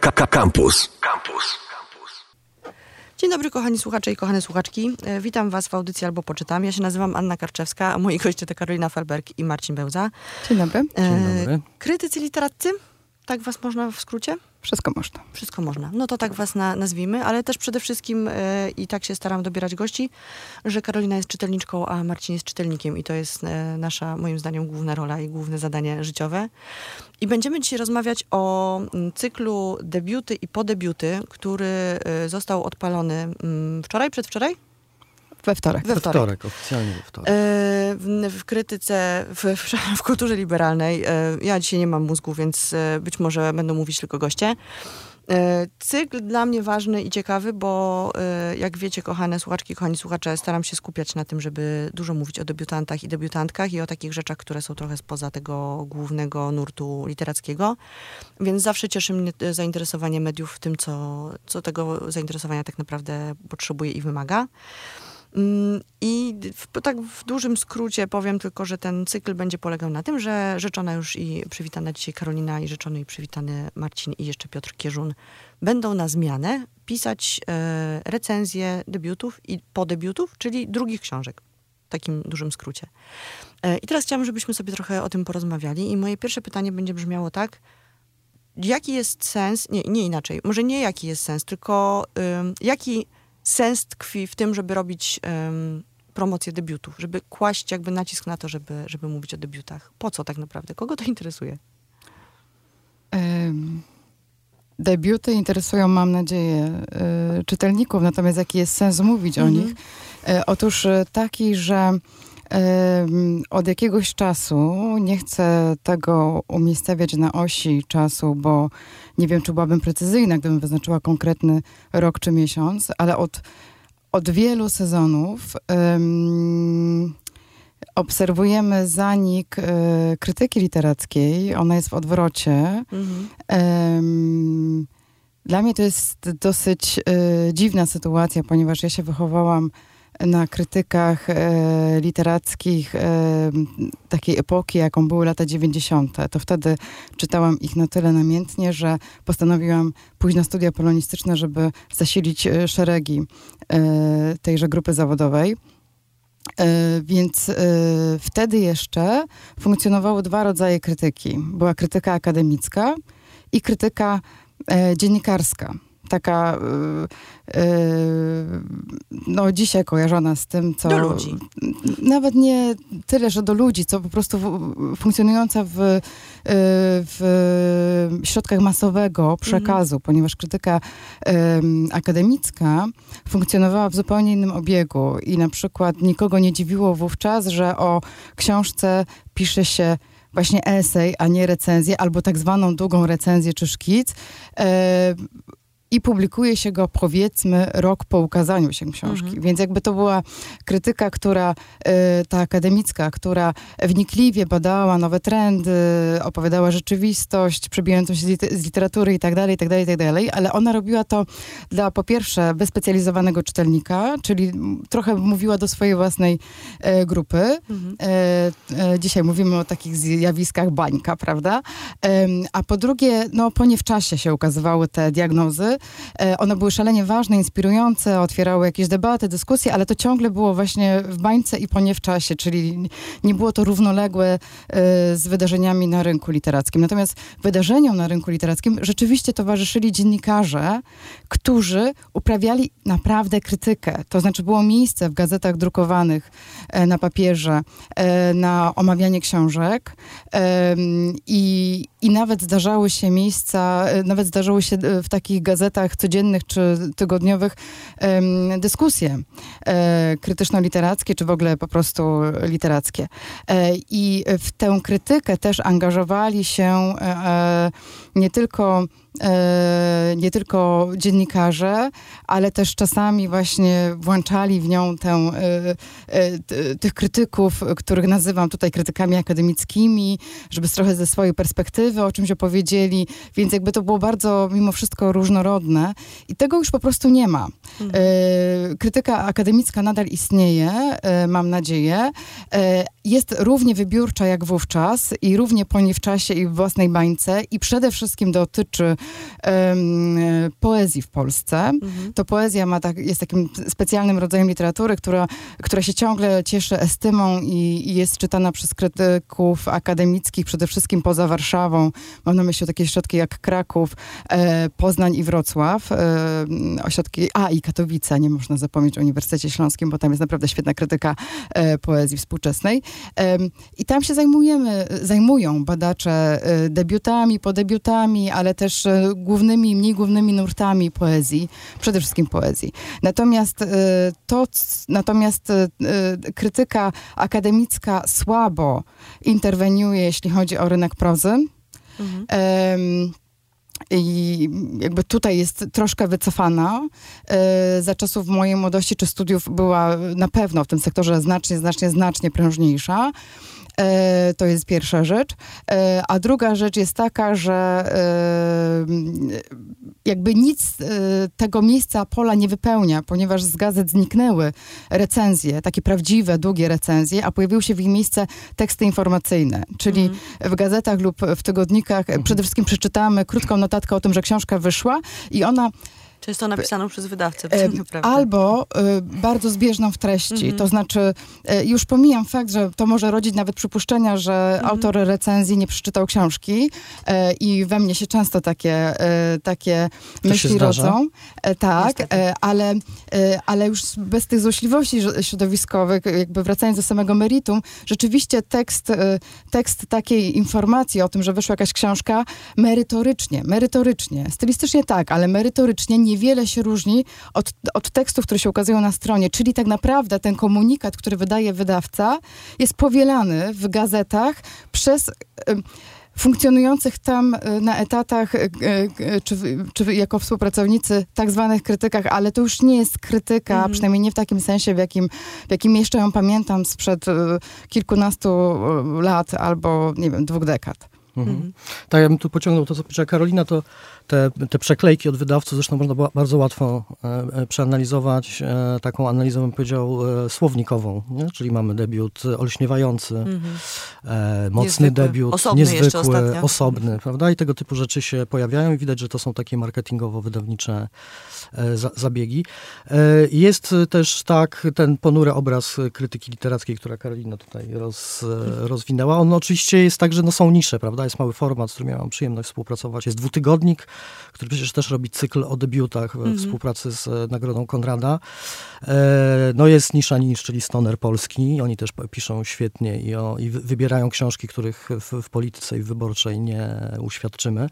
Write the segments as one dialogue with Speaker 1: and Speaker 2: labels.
Speaker 1: Campus. Campus.
Speaker 2: Dzień dobry kochani słuchacze i kochane słuchaczki. E, Witam was w audycji albo poczytam. Ja się nazywam Anna Karczewska, a moi goście to Karolina Felberg i Marcin Bełza.
Speaker 3: Dzień dobry.
Speaker 2: E,
Speaker 4: dobry.
Speaker 2: Krytycy literaccy? Tak was można w skrócie?
Speaker 3: Wszystko można.
Speaker 2: Wszystko można. No to tak was na, nazwijmy, ale też przede wszystkim e, i tak się staram dobierać gości, że Karolina jest czytelniczką, a Marcin jest czytelnikiem i to jest e, nasza, moim zdaniem, główna rola i główne zadanie życiowe. I będziemy dzisiaj rozmawiać o mm, cyklu debiuty i podebiuty, który e, został odpalony mm, wczoraj, przedwczoraj?
Speaker 3: We wtorek.
Speaker 2: We
Speaker 4: We
Speaker 2: wtorek.
Speaker 4: wtorek, oficjalnie we wtorek.
Speaker 2: E, W, w krytyce, w, w, w kulturze liberalnej. e, Ja dzisiaj nie mam mózgu, więc e, być może będą mówić tylko goście. E, Cykl dla mnie ważny i ciekawy, bo e, jak wiecie, kochane słuchaczki, kochani słuchacze, staram się skupiać na tym, żeby dużo mówić o debiutantach i debiutantkach i o takich rzeczach, które są trochę spoza tego głównego nurtu literackiego. Więc zawsze cieszy mnie zainteresowanie mediów w tym, co, co tego zainteresowania tak naprawdę potrzebuje i wymaga. Mm, I w, tak w dużym skrócie powiem tylko, że ten cykl będzie polegał na tym, że rzeczona już i przywitana dzisiaj Karolina i rzeczony i przywitany Marcin i jeszcze Piotr Kierzun będą na zmianę pisać e, recenzje debiutów i podebiutów, czyli drugich książek. W takim dużym skrócie. E, I teraz chciałam, żebyśmy sobie trochę o tym porozmawiali i moje pierwsze pytanie będzie brzmiało tak, jaki jest sens, nie, nie inaczej, może nie jaki jest sens, tylko ym, jaki sens tkwi w tym, żeby robić ym, promocję debiutów, żeby kłaść jakby nacisk na to, żeby, żeby mówić o debiutach. Po co tak naprawdę? Kogo to interesuje?
Speaker 3: Ym, Debiuty interesują, mam nadzieję, y, czytelników, natomiast jaki jest sens mówić o
Speaker 2: Mhm.
Speaker 3: nich? Y, Otóż y, taki, że od jakiegoś czasu, nie chcę tego umiejscawiać na osi czasu, bo nie wiem, czy byłabym precyzyjna, gdybym wyznaczyła konkretny rok czy miesiąc, ale od, od wielu sezonów ym, obserwujemy zanik y, krytyki literackiej. Ona jest w odwrocie.
Speaker 2: Mhm.
Speaker 3: Em, Dla mnie to jest dosyć e, dziwna sytuacja, ponieważ ja się wychowałam na krytykach e, literackich e, takiej epoki, jaką były lata 90. To wtedy czytałam ich na tyle namiętnie, że postanowiłam pójść na studia polonistyczne, żeby zasilić e, szeregi e, tejże grupy zawodowej. E, Więc e, wtedy jeszcze funkcjonowały dwa rodzaje krytyki. Była krytyka akademicka i krytyka dziennikarska. Taka no dzisiaj kojarzona z tym, co...
Speaker 2: Do ludzi.
Speaker 3: Nawet nie tyle, że do ludzi, co po prostu funkcjonująca w, e, w środkach masowego przekazu, ponieważ krytyka em, akademicka funkcjonowała w zupełnie innym obiegu i na przykład nikogo nie dziwiło wówczas, że o książce pisze się właśnie esej, a nie recenzję, albo tak zwaną długą recenzję czy szkic. E, i publikuje się go powiedzmy rok po ukazaniu się książki.
Speaker 2: Mhm.
Speaker 3: Więc jakby to była krytyka, która, e, ta akademicka, która wnikliwie badała nowe trendy, opowiadała rzeczywistość przebijającą się z, lit- z literatury i tak dalej, i tak dalej, i tak dalej, ale ona robiła to dla po pierwsze wyspecjalizowanego czytelnika, czyli trochę mówiła do swojej własnej e, grupy.
Speaker 2: Mhm.
Speaker 3: E, e, dzisiaj mówimy o takich zjawiskach bańka, prawda? A po drugie, no po nie w czasie się ukazywały te diagnozy. E, one były szalenie ważne, inspirujące, otwierały jakieś debaty, dyskusje, ale to ciągle było właśnie w bańce i po nie w czasie, czyli nie było to równoległe e, z wydarzeniami na rynku literackim. Natomiast wydarzeniom na rynku literackim rzeczywiście towarzyszyli dziennikarze, którzy uprawiali naprawdę krytykę. To znaczy było miejsce w gazetach drukowanych e, na papierze na omawianie książek i, i nawet zdarzały się miejsca, nawet zdarzały się w takich gazetach codziennych czy tygodniowych dyskusje e, krytyczno-literackie, czy w ogóle po prostu literackie. E, I w tę krytykę też angażowali się e, nie tylko nie tylko dziennikarze, ale też czasami właśnie włączali w nią tę, e, e, tych krytyków, których nazywam tutaj krytykami akademickimi, żeby trochę ze swojej perspektywy o czymś opowiedzieli, więc jakby to było bardzo mimo wszystko różnorodne i tego już po prostu nie ma. E, krytyka akademicka nadal istnieje, e, mam nadzieję. E, jest równie wybiórcza jak wówczas i równie po niej w czasie i w własnej bańce i przede wszystkim dotyczy poezji w Polsce. Mhm. To poezja ma tak, jest takim specjalnym rodzajem literatury, która, która się ciągle cieszy estymą i, i jest czytana przez krytyków akademickich, przede wszystkim poza Warszawą. Mam na myśli takie środki jak Kraków, e, Poznań i Wrocław. E, ośrodki, a i Katowice, nie można zapomnieć o Uniwersytecie Śląskim, bo tam jest naprawdę świetna krytyka e, poezji współczesnej. E, I tam się zajmujemy, zajmują badacze e, debiutami, podebiutami, ale też e, głównymi, mniej głównymi nurtami poezji, przede wszystkim poezji. Natomiast to, natomiast krytyka akademicka słabo interweniuje, jeśli chodzi o rynek prozy. Mhm. I jakby tutaj jest troszkę wycofana. E, za czasów mojej młodości czy studiów była na pewno w tym sektorze znacznie, znacznie, znacznie prężniejsza. E, to jest pierwsza rzecz. E, a druga rzecz jest taka, że e, jakby nic tego miejsca pola nie wypełnia, ponieważ z gazet zniknęły recenzje, takie prawdziwe, długie recenzje, a pojawiły się w ich miejsce teksty informacyjne. Czyli mhm. w gazetach lub w tygodnikach mhm. przede wszystkim przeczytamy krótką notatkę o tym, że książka wyszła i ona
Speaker 2: Często napisaną przez wydawcę.
Speaker 3: Albo y, bardzo zbieżną w treści. Mm -hmm. To znaczy, y, już pomijam fakt, że to może rodzić nawet przypuszczenia, że mm -hmm. autor recenzji nie przeczytał książki y, i we mnie się często takie, takie myśli rodzą. tak, ale, ale już bez tych złośliwości środowiskowych, jakby wracając do samego meritum, rzeczywiście tekst, tekst takiej informacji o tym, że wyszła jakaś książka, merytorycznie, merytorycznie, stylistycznie tak, ale merytorycznie nie niewiele się różni od, od tekstów, które się ukazują na stronie. Czyli tak naprawdę ten komunikat, który wydaje wydawca, jest powielany w gazetach przez funkcjonujących tam y, na etatach, y, y, czy, czy jako współpracownicy tak zwanych krytykach, ale to już nie jest krytyka, mm. przynajmniej nie w takim sensie, w jakim, w jakim jeszcze ją pamiętam sprzed kilkunastu lat albo, nie wiem, dwóch dekad. Mhm.
Speaker 4: Mhm. Tak, ja bym tu pociągnął to, co powiedziała Karolina, to te, te przeklejki od wydawców zresztą można bardzo łatwo e, e, przeanalizować. E, taką analizą bym powiedział słownikową, nie? czyli mamy debiut olśniewający, mhm. e, mocny niezwykły. debiut, osobny niezwykły, osobny, prawda? I tego typu rzeczy się pojawiają i widać, że to są takie marketingowo-wydawnicze za, zabiegi. Jest też tak ten ponury obraz krytyki literackiej, która Karolina tutaj roz, rozwinęła. On oczywiście jest tak, że no są nisze, prawda? Jest mały format, z którym ja mam przyjemność współpracować. Jest dwutygodnik, który przecież też robi cykl o debiutach w mm -hmm. współpracy z e, Nagrodą Konrada. E, no jest nisza niż, czyli Stoner Polski. Oni też piszą świetnie i, o, i wybierają książki, których w, w, polityce i wyborczej nie uświadczymy.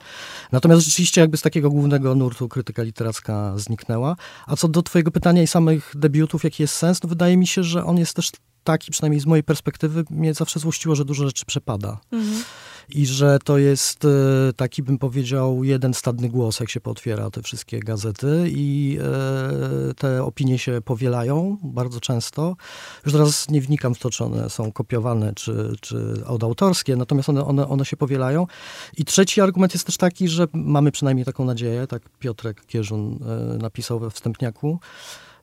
Speaker 4: Natomiast rzeczywiście jakby z takiego głównego nurtu krytyka literacka zniknęła. A co do twojego pytania i samych debiutów, jaki jest sens, no wydaje mi się, że on jest też taki, przynajmniej z mojej perspektywy, mnie zawsze złościło, że dużo rzeczy przepada. Mhm i że to jest e, taki, bym powiedział, jeden stadny głos, jak się potwiera te wszystkie gazety i e, te opinie się powielają bardzo często. Już teraz nie wnikam w to, czy one są kopiowane, czy, czy autorskie, natomiast one, one, one się powielają. I trzeci argument jest też taki, że mamy przynajmniej taką nadzieję, tak Piotrek Kierzun e, napisał we wstępniaku,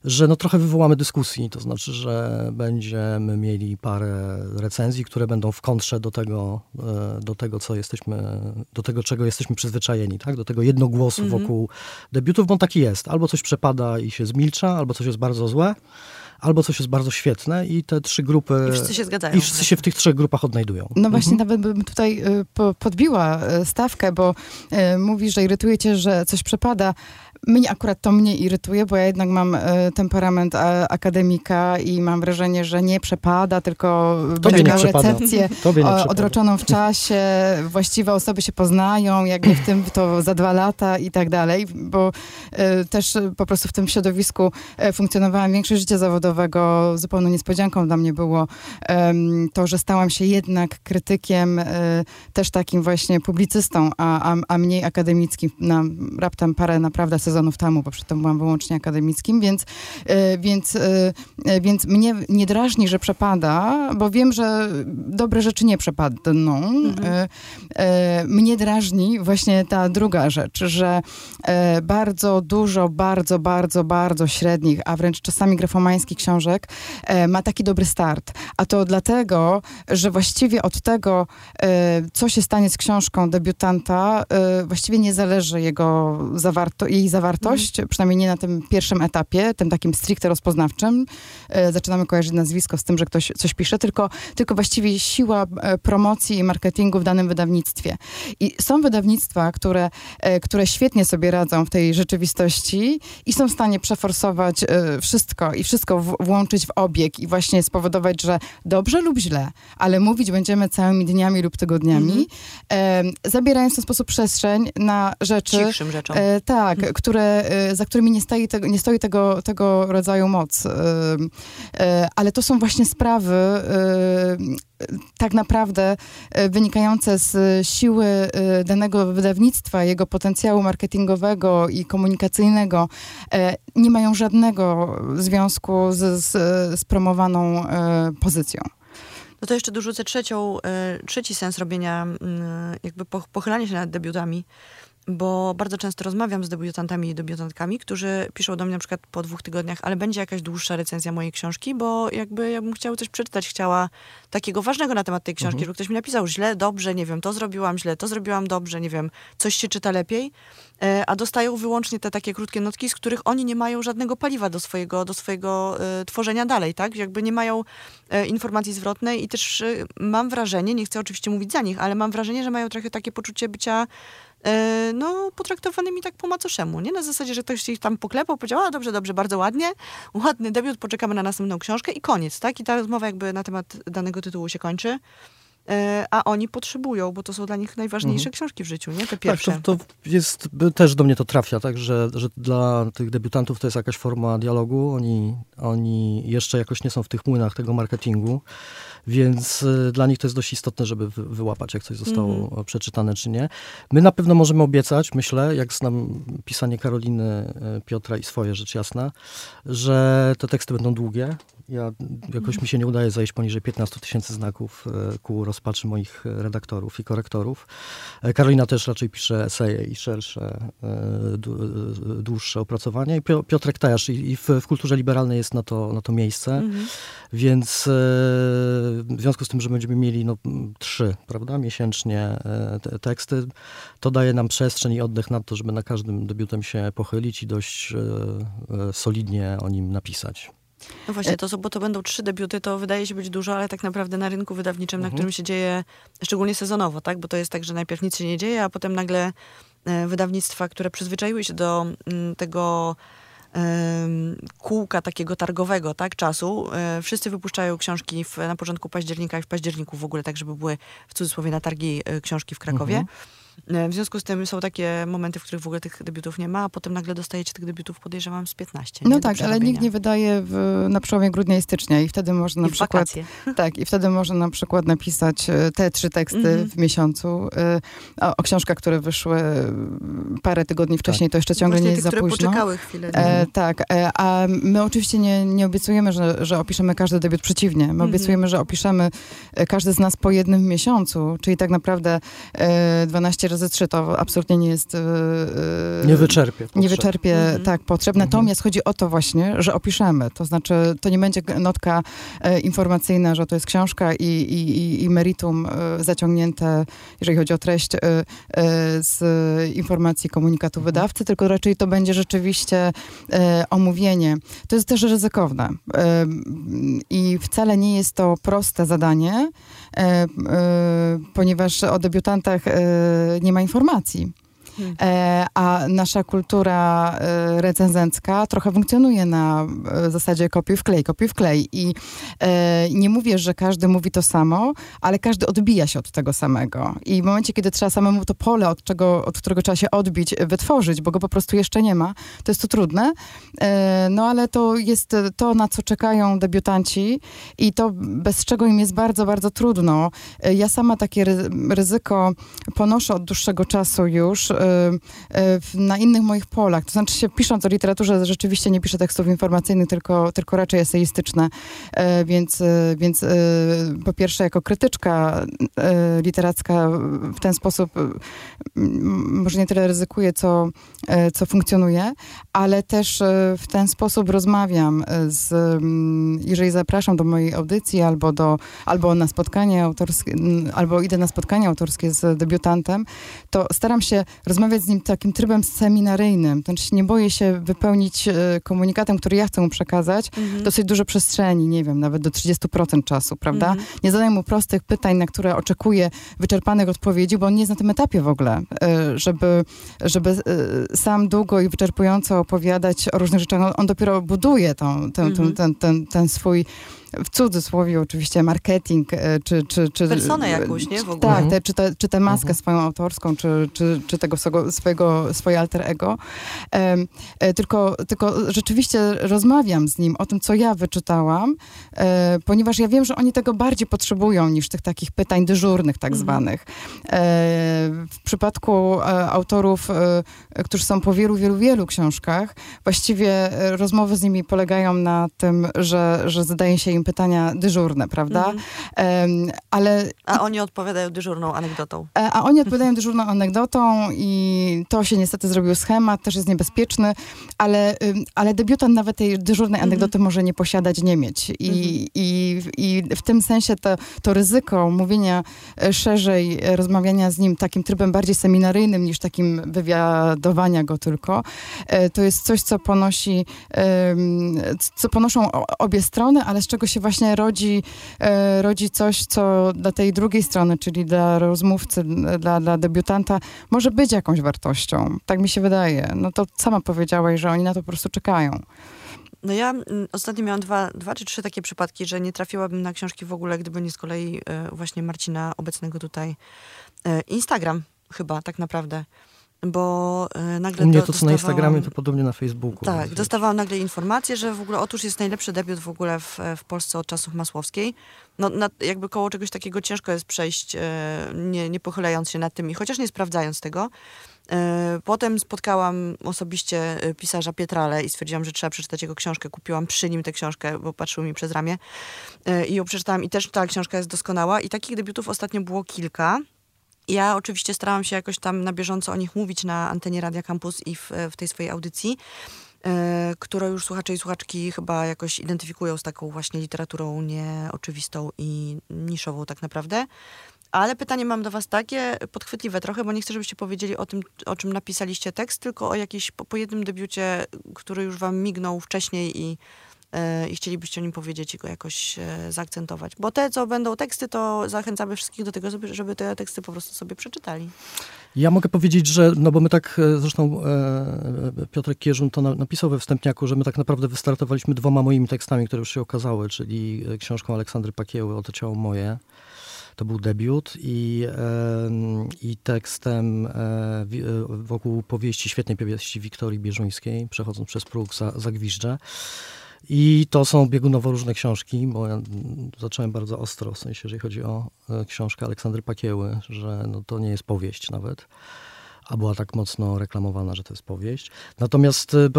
Speaker 4: że no trochę wywołamy dyskusji, to znaczy, że będziemy mieli parę recenzji, które będą w kontrze do tego, e, do tego co jesteśmy, do tego, czego jesteśmy przyzwyczajeni, tak? do tego jednogłosu mhm. wokół debiutów, bo on taki jest. Albo coś przepada i się zmilcza, albo coś jest bardzo złe, albo coś jest bardzo świetne i te trzy grupy...
Speaker 2: I wszyscy się zgadzają.
Speaker 4: I wszyscy się w tych trzech grupach odnajdują.
Speaker 3: No właśnie, mhm. nawet bym tutaj y, podbiła y, stawkę, bo y, mówisz, że irytuje cię, że coś przepada, mnie akurat to mnie irytuje, bo ja jednak mam e, temperament a, akademika i mam wrażenie, że nie przepada, tylko
Speaker 4: będzie miał recepcję
Speaker 3: odroczoną w czasie, właściwe osoby się poznają, jakby w tym to za dwa lata i tak dalej, bo e, też po prostu w tym środowisku e, funkcjonowałam. Większość życia zawodowego. Zupełną niespodzianką dla mnie było to, że stałam się jednak krytykiem, e, też takim właśnie publicystą, a, a, a mniej akademickim. Na raptem parę naprawdę sezonów temu, bo przedtem byłam wyłącznie akademickim, więc, więc, więc mnie nie drażni, że przepada, bo wiem, że dobre rzeczy nie przepadną. Mhm. Mnie drażni właśnie ta druga rzecz, że bardzo dużo, bardzo, bardzo, bardzo średnich, a wręcz czasami grafomańskich książek ma taki dobry start. A to dlatego, że właściwie od tego, co się stanie z książką debiutanta, właściwie nie zależy jego zawarto, jej zawartość, mhm. przynajmniej nie na tym pierwszym etapie, tym takim stricte rozpoznawczym. E, zaczynamy kojarzyć nazwisko z tym, że ktoś coś pisze, tylko, tylko właściwie siła e, promocji i marketingu w danym wydawnictwie. I są wydawnictwa, które, e, które świetnie sobie radzą w tej rzeczywistości i są w stanie przeforsować wszystko i wszystko w, włączyć w obieg i właśnie spowodować, że dobrze lub źle, ale mówić będziemy całymi dniami lub tygodniami, mhm. zabierając w ten sposób przestrzeń na rzeczy.
Speaker 2: Cichszym rzeczom.
Speaker 3: Tak, mhm. Które, e, za którymi nie stoi, nie stoi tego, tego rodzaju moc. E, e, ale to są właśnie sprawy tak naprawdę wynikające z siły danego wydawnictwa, jego potencjału marketingowego i komunikacyjnego, nie mają żadnego związku z, z, z promowaną pozycją.
Speaker 2: No to jeszcze dorzucę trzecią, trzeci sens robienia, jakby pochylania się nad debiutami bo bardzo często rozmawiam z debiutantami i debiutantkami, którzy piszą do mnie na przykład po dwóch tygodniach, ale będzie jakaś dłuższa recenzja mojej książki, bo jakby ja bym chciała coś przeczytać, chciała takiego ważnego na temat tej książki, mhm. żeby ktoś mi napisał źle, dobrze, nie wiem, to zrobiłam źle, to zrobiłam dobrze, nie wiem, coś się czyta lepiej, e, a dostają wyłącznie te takie krótkie notki, z których oni nie mają żadnego paliwa do swojego, do swojego e, tworzenia dalej, tak? Jakby nie mają e, informacji zwrotnej i też mam wrażenie, nie chcę oczywiście mówić za nich, ale mam wrażenie, że mają trochę takie poczucie bycia no, potraktowanymi tak po macoszemu, nie? Na zasadzie, że ktoś ich tam poklepał, powiedział, a dobrze, dobrze, bardzo ładnie, ładny debiut, poczekamy na następną książkę i koniec, tak? I ta rozmowa jakby na temat danego tytułu się kończy. E, a oni potrzebują, bo to są dla nich najważniejsze mhm. książki w życiu, nie? Te pierwsze.
Speaker 4: Tak, to, to, jest, też do mnie to trafia, tak, że, że dla tych debiutantów to jest jakaś forma dialogu, oni, oni jeszcze jakoś nie są w tych młynach tego marketingu, więc y, dla nich to jest dość istotne, żeby wyłapać, jak coś zostało mm. przeczytane, czy nie. My na pewno możemy obiecać, myślę, jak znam pisanie Karoliny, y, Piotra i swoje, rzecz jasna, że te teksty będą długie, ja jakoś mi się nie udaje zajść poniżej 15 tysięcy znaków e, ku rozpaczy moich redaktorów i korektorów. E, Karolina też raczej pisze eseje i szersze, e, dłuższe opracowania. I Piotrek też. I w, w kulturze liberalnej jest na to, na to miejsce. Mhm. Więc w związku z tym, że będziemy mieli no, trzy, prawda, miesięcznie te teksty, to daje nam przestrzeń i oddech na to, żeby na każdym debiutem się pochylić i dość solidnie o nim napisać.
Speaker 2: No właśnie, to, bo to będą trzy debiuty, to wydaje się być dużo, ale tak naprawdę na rynku wydawniczym, mhm. na którym się dzieje, szczególnie sezonowo, tak? Bo to jest tak, że najpierw nic się nie dzieje, a potem nagle e, wydawnictwa, które przyzwyczaiły się do m, tego kółka takiego targowego, tak, czasu. E, wszyscy wypuszczają książki w, na początku października i w październiku w ogóle, tak żeby były w cudzysłowie na targi e, książki w Krakowie. Mhm. E, w związku z tym są takie momenty, w których w ogóle tych debiutów nie ma, a potem nagle dostajecie tych debiutów, podejrzewam, z 15.
Speaker 3: No tak, ale nikt nie wydaje w, na przełomie grudnia i stycznia i wtedy można na I przykład... Tak, i wtedy można na przykład napisać e, te trzy teksty mm -hmm. w miesiącu. E, o, o, książkach, które wyszły parę tygodni wcześniej, tak. to jeszcze ciągle Właśnie nie jest za późno.
Speaker 2: poczekały chwilę.
Speaker 3: E, tak, e, a my oczywiście nie, nie obiecujemy, że, że opiszemy każdy debiut przeciwnie. My mm -hmm. obiecujemy, że opiszemy każdy z nas po jednym miesiącu, czyli tak naprawdę e, 12 razy 3 to absolutnie nie jest...
Speaker 4: Yy, nie wyczerpie.
Speaker 3: Nie wyczerpie, mhm. tak, potrzeb. Mhm. Natomiast chodzi o to właśnie, że opiszemy. To znaczy, to nie będzie notka e, informacyjna, że to jest książka i, i, i meritum e, zaciągnięte, jeżeli chodzi o treść, e, z informacji komunikatu mhm. wydawcy, tylko raczej to będzie rzeczywiście omówienie. To jest też ryzykowne. I wcale nie jest to proste zadanie, ponieważ o debiutantach nie ma informacji. E, a nasza kultura e, recenzencka trochę funkcjonuje na e, zasadzie kopiuj w klej, kopiuj w klej. I nie mówię, że każdy mówi to samo, ale każdy odbija się od tego samego. I w momencie, kiedy trzeba samemu to pole, od, czego, od którego trzeba się odbić, wytworzyć, bo go po prostu jeszcze nie ma, to jest to trudne. No ale to jest to, na co czekają debiutanci i to, bez czego im jest bardzo, bardzo trudno. Ja sama takie ryzyko ponoszę od dłuższego czasu już, na innych moich polach. To znaczy się pisząc o literaturze, rzeczywiście nie piszę tekstów informacyjnych, tylko, tylko raczej eseistyczne. Więc, więc po pierwsze jako krytyczka literacka w ten sposób może nie tyle ryzykuję, co, co funkcjonuje, ale też w ten sposób rozmawiam z, jeżeli zapraszam do mojej audycji albo, do, albo na spotkanie autorskie, albo idę na spotkanie autorskie z debiutantem, to staram się rozmawiać z nim takim trybem seminaryjnym. Znaczy nie boję się wypełnić e, komunikatem, który ja chcę mu przekazać, mhm. dosyć dużo przestrzeni, nie wiem, nawet do 30% czasu, prawda? Mhm. Nie zadaję mu prostych pytań, na które oczekuję wyczerpanych odpowiedzi, bo on nie jest na tym etapie w ogóle, e, żeby, żeby e, sam długo i wyczerpująco opowiadać o różnych rzeczach. On dopiero buduje tą, ten, mhm. ten, ten, ten swój w cudzysłowie oczywiście marketing, e, czy... czy, czy
Speaker 2: Personę jakąś, nie? W ogóle.
Speaker 3: Tak, te, czy, te, czy tę maskę mhm. swoją autorską, czy, czy, czy tego swojego, swojego, swoje alter ego. E, tylko, tylko rzeczywiście rozmawiam z nim o tym, co ja wyczytałam, e, ponieważ ja wiem, że oni tego bardziej potrzebują niż tych takich pytań dyżurnych tak mhm. zwanych. E, w przypadku e, autorów, e, którzy są po wielu, wielu, wielu książkach, właściwie rozmowy z nimi polegają na tym, że, że zadaje się im im pytania dyżurne, prawda? Um, ale...
Speaker 2: A oni odpowiadają dyżurną anegdotą.
Speaker 3: A, e, a oni odpowiadają dyżurną anegdotą i to się niestety zrobił schemat, też jest niebezpieczny, ale, ale debiutant nawet tej dyżurnej mhm. anegdoty może nie posiadać, nie mieć. I, mhm. i, i w tym sensie to, to ryzyko mówienia e, szerzej, e, rozmawiania z nim takim trybem bardziej seminaryjnym niż takim wywiadowania go tylko, to jest coś, co ponosi, co ponoszą obie strony, ale z czego się właśnie rodzi, e, rodzi coś, co dla tej drugiej strony, czyli dla rozmówcy, dla, dla debiutanta, może być jakąś wartością. Tak mi się wydaje. No to sama powiedziałaś, że oni na to po prostu czekają.
Speaker 2: No ja mm, ostatnio miałam dwa, dwa czy trzy takie przypadki, że nie trafiłabym na książki w ogóle, gdyby nie z kolei e, właśnie Marcina obecnego tutaj. E, Instagram chyba tak naprawdę bo y, nagle...
Speaker 4: U mnie to co na Instagramie, to podobnie na Facebooku.
Speaker 2: Tak, dostawałam nagle informację, że w ogóle otóż jest najlepszy debiut w ogóle w, w Polsce od czasów Masłowskiej. No na, jakby koło czegoś takiego ciężko jest przejść, y, nie, nie pochylając się nad tym i chociaż nie sprawdzając tego. Y, potem spotkałam osobiście pisarza Pietrale i stwierdziłam, że trzeba przeczytać jego książkę. Kupiłam przy nim tę książkę, bo patrzył mi przez ramię i ją przeczytałam i też ta książka jest doskonała i takich debiutów ostatnio było kilka. Ja oczywiście starałam się jakoś tam na bieżąco o nich mówić na antenie Radia Campus i w, w tej swojej audycji, e, którą już słuchacze i słuchaczki chyba jakoś identyfikują z taką właśnie literaturą nieoczywistą i niszową tak naprawdę. Ale pytanie mam do was takie, podchwytliwe trochę, bo nie chcę, żebyście powiedzieli o tym, o czym napisaliście tekst, tylko o jakiejś, po, po jednym debiucie, który już wam mignął wcześniej i i chcielibyście o nim powiedzieć i go jakoś e, zaakcentować. Bo te, co będą teksty, to zachęcamy wszystkich do tego, żeby te teksty po prostu sobie przeczytali.
Speaker 4: Ja mogę powiedzieć, że, no bo my tak, e, zresztą e, Piotrek Kierzun to napisał we wstępniaku, że my tak naprawdę wystartowaliśmy dwoma moimi tekstami, które już się okazały, czyli książką Aleksandry Pakieły, Oto ciało moje. To był debiut i, e, i tekstem e, wokół powieści, świetnej powieści Wiktorii Bieżuńskiej, przechodząc przez próg za, Zagwiżdżę. I to są biegunowo różne książki, bo ja zacząłem bardzo ostro, w sensie, jeżeli chodzi o e, książkę Aleksandry Pakieły, że no, to nie jest powieść nawet a była tak mocno reklamowana, że to jest powieść. Natomiast e,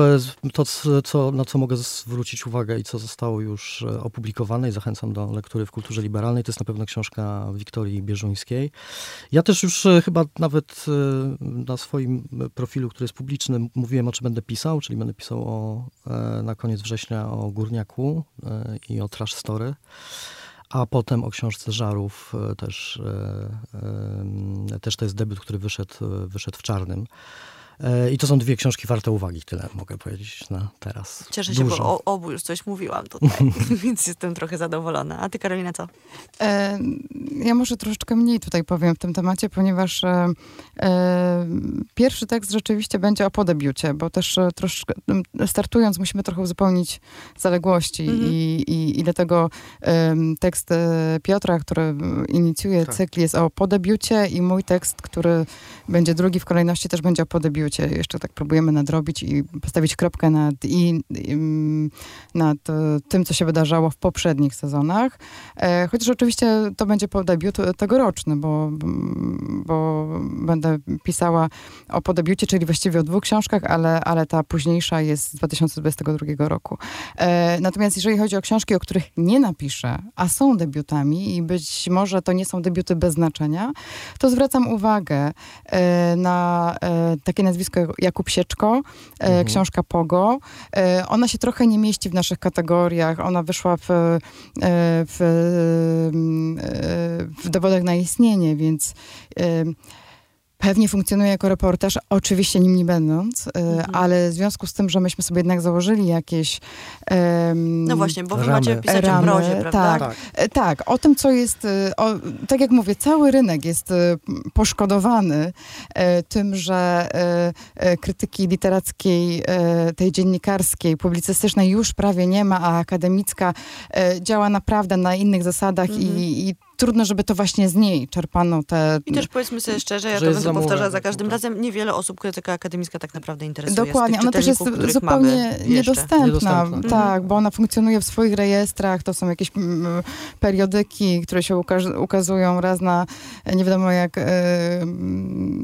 Speaker 4: to, co, na co mogę zwrócić uwagę i co zostało już e, opublikowane i zachęcam do lektury w kulturze liberalnej, to jest na pewno książka Wiktorii Bieżuńskiej. Ja też już e, chyba nawet na swoim profilu, który jest publiczny, mówiłem o czym będę pisał, czyli będę pisał o, na koniec września o Górniaku i o Trash Story a potem o książce Żarów e, też, e, też to jest debiut, który wyszedł, wyszedł w czarnym. E, I to są dwie książki warte uwagi, tyle mogę powiedzieć na teraz.
Speaker 2: Cieszę się, Dużo. bo o obu już coś mówiłam tutaj, więc jestem trochę zadowolona. A ty, Karolina, co?
Speaker 3: E, ja może troszeczkę mniej tutaj powiem w tym temacie, ponieważ e, e, pierwszy tekst rzeczywiście będzie o podebiucie, bo też e, troszkę startując musimy trochę uzupełnić zaległości mhm. i, i, i dlatego tekst Piotra, który inicjuje tak. cykl jest o podebiucie i mój tekst, który będzie drugi w kolejności też będzie o podebiucie debiucie jeszcze tak próbujemy nadrobić i postawić kropkę nad, i, ym, nad e, tym, co się wydarzało w poprzednich sezonach. E, chociaż oczywiście to będzie po debiut tegoroczny, bo, bo będę pisała o podebiucie, czyli właściwie o dwóch książkach, ale, ale ta późniejsza jest z 2022 roku. E, natomiast jeżeli chodzi o książki, o których nie napiszę, a są debiutami i być może to nie są debiuty bez znaczenia, to zwracam uwagę e, na e, takie nazwisko Jakub Sieczko, e, mhm. książka Pogo. E, ona się trochę nie mieści w naszych kategoriach. Ona wyszła w, e, w, w dowodach na istnienie, więc Pewnie funkcjonuje jako reportaż, oczywiście nim nie będąc, e, mhm. ale w związku z tym, że myśmy sobie jednak założyli jakieś...
Speaker 2: Um, no właśnie, bo wy ramy. macie pisać ramy, o mrozie, prawda?
Speaker 3: Tak, tak. E, tak. O tym, co jest... E, o, tak jak mówię, cały rynek jest poszkodowany tym, że krytyki literackiej, tej dziennikarskiej, publicystycznej już prawie nie ma, a akademicka działa naprawdę na innych zasadach mhm. i, i trudno, żeby to właśnie z niej czerpano te...
Speaker 2: I też powiedzmy sobie szczerze, ja to będę powtarzała za każdym razem, niewiele osób krytyka akademicka tak naprawdę interesuje.
Speaker 3: Dokładnie, ona też jest zupełnie niedostępna. niedostępna. Tak, mhm. bo ona funkcjonuje w swoich rejestrach, to są jakieś mm, periodyki, które się ukazują raz na, nie wiadomo jak, e,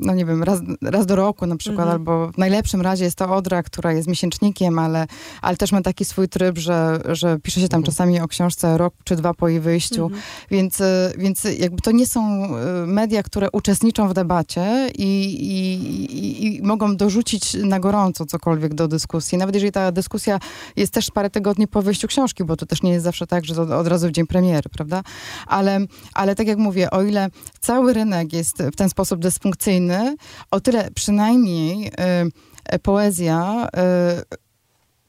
Speaker 3: no nie wiem, raz, raz do roku na przykład, mhm. albo w najlepszym razie jest to Odra, która jest miesięcznikiem, ale, ale też ma taki swój tryb, że, że pisze się tam mhm. czasami o książce rok czy dwa po jej wyjściu, mhm. więc e, więc jakby to nie są e, media, które uczestniczą w debacie i, i, i, mogą dorzucić na gorąco cokolwiek do dyskusji. Nawet jeżeli ta dyskusja jest też parę tygodni po wyjściu książki, bo to też nie jest zawsze tak, że to od razu w dzień premiery, prawda? Ale, ale tak jak mówię, o ile cały rynek jest w ten sposób dysfunkcyjny, o tyle przynajmniej y, poezja y,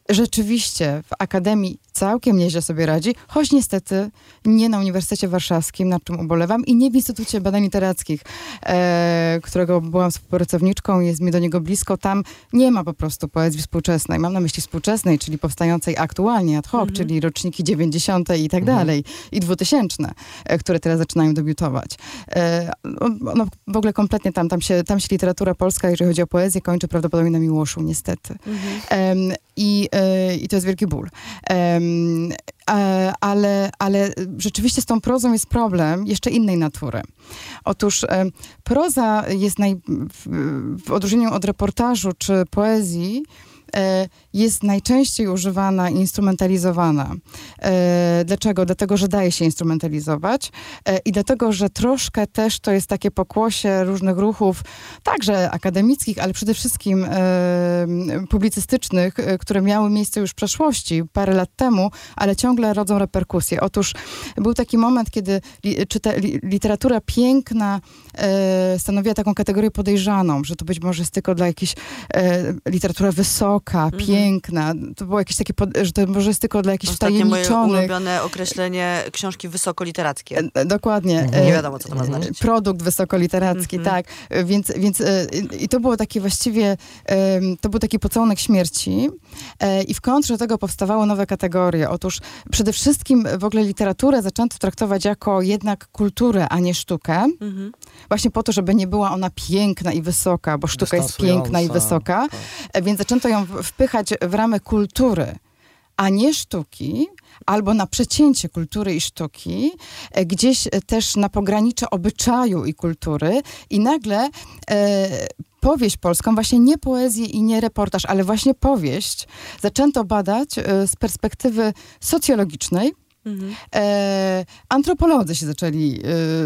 Speaker 3: rzeczywiście w Akademii całkiem nieźle sobie radzi, choć niestety nie na Uniwersytecie Warszawskim, nad czym ubolewam, i nie w Instytucie Badań Literackich, e, którego byłam współpracowniczką, jest mi do niego blisko. Tam nie ma po prostu poezji współczesnej. Mam na myśli współczesnej, czyli powstającej aktualnie ad hoc, mhm. czyli roczniki 90. i tak mhm. dalej, i 2000, e, które teraz zaczynają debiutować. E, no, w ogóle kompletnie tam, tam się, tam się literatura polska, jeżeli chodzi o poezję, kończy prawdopodobnie na Miłoszu, niestety. Mhm. I, e, I to jest wielki ból. Ale, ale rzeczywiście z tą prozą jest problem jeszcze innej natury. Otóż proza jest naj, w, odróżnieniu od reportażu czy poezji, E, jest najczęściej używana i instrumentalizowana. E, dlaczego? Dlatego, że daje się instrumentalizować e, i dlatego, że troszkę też to jest takie pokłosie różnych ruchów, także akademickich, ale przede wszystkim publicystycznych, które miały miejsce już w przeszłości, parę lat temu, ale ciągle rodzą reperkusje. Otóż był taki moment, kiedy czyta, literatura piękna stanowiła taką kategorię podejrzaną, że to być może jest tylko dla jakiejś literatura wysoka, wysoka, mhm. piękna. To było jakieś takie, że to może jest tylko dla jakichś Ostatnie wtajemniczonych...
Speaker 2: moje ulubione określenie książki wysokoliterackie.
Speaker 3: E, dokładnie.
Speaker 2: Mhm. Nie wiadomo, co to ma znaczyć.
Speaker 3: Produkt wysokoliteracki, mhm. tak. Więc, więc e, i to było takie właściwie, to był taki pocałunek śmierci e, i w kontrze do tego powstawały nowe kategorie. Otóż przede wszystkim w ogóle literaturę zaczęto traktować jako jednak kulturę, a nie sztukę. Mhm. Właśnie po to, żeby nie była ona piękna i wysoka, bo sztuka jest piękna i wysoka. Tak. Więc zaczęto ją wpychać w ramy kultury, a nie sztuki, albo na przecięcie kultury i sztuki, e, gdzieś też na pogranicze obyczaju i kultury i nagle e, powieść polską, właśnie nie poezję i nie reportaż, ale właśnie powieść zaczęto badać e, z perspektywy socjologicznej, Mhm. E, antropolodzy się zaczęli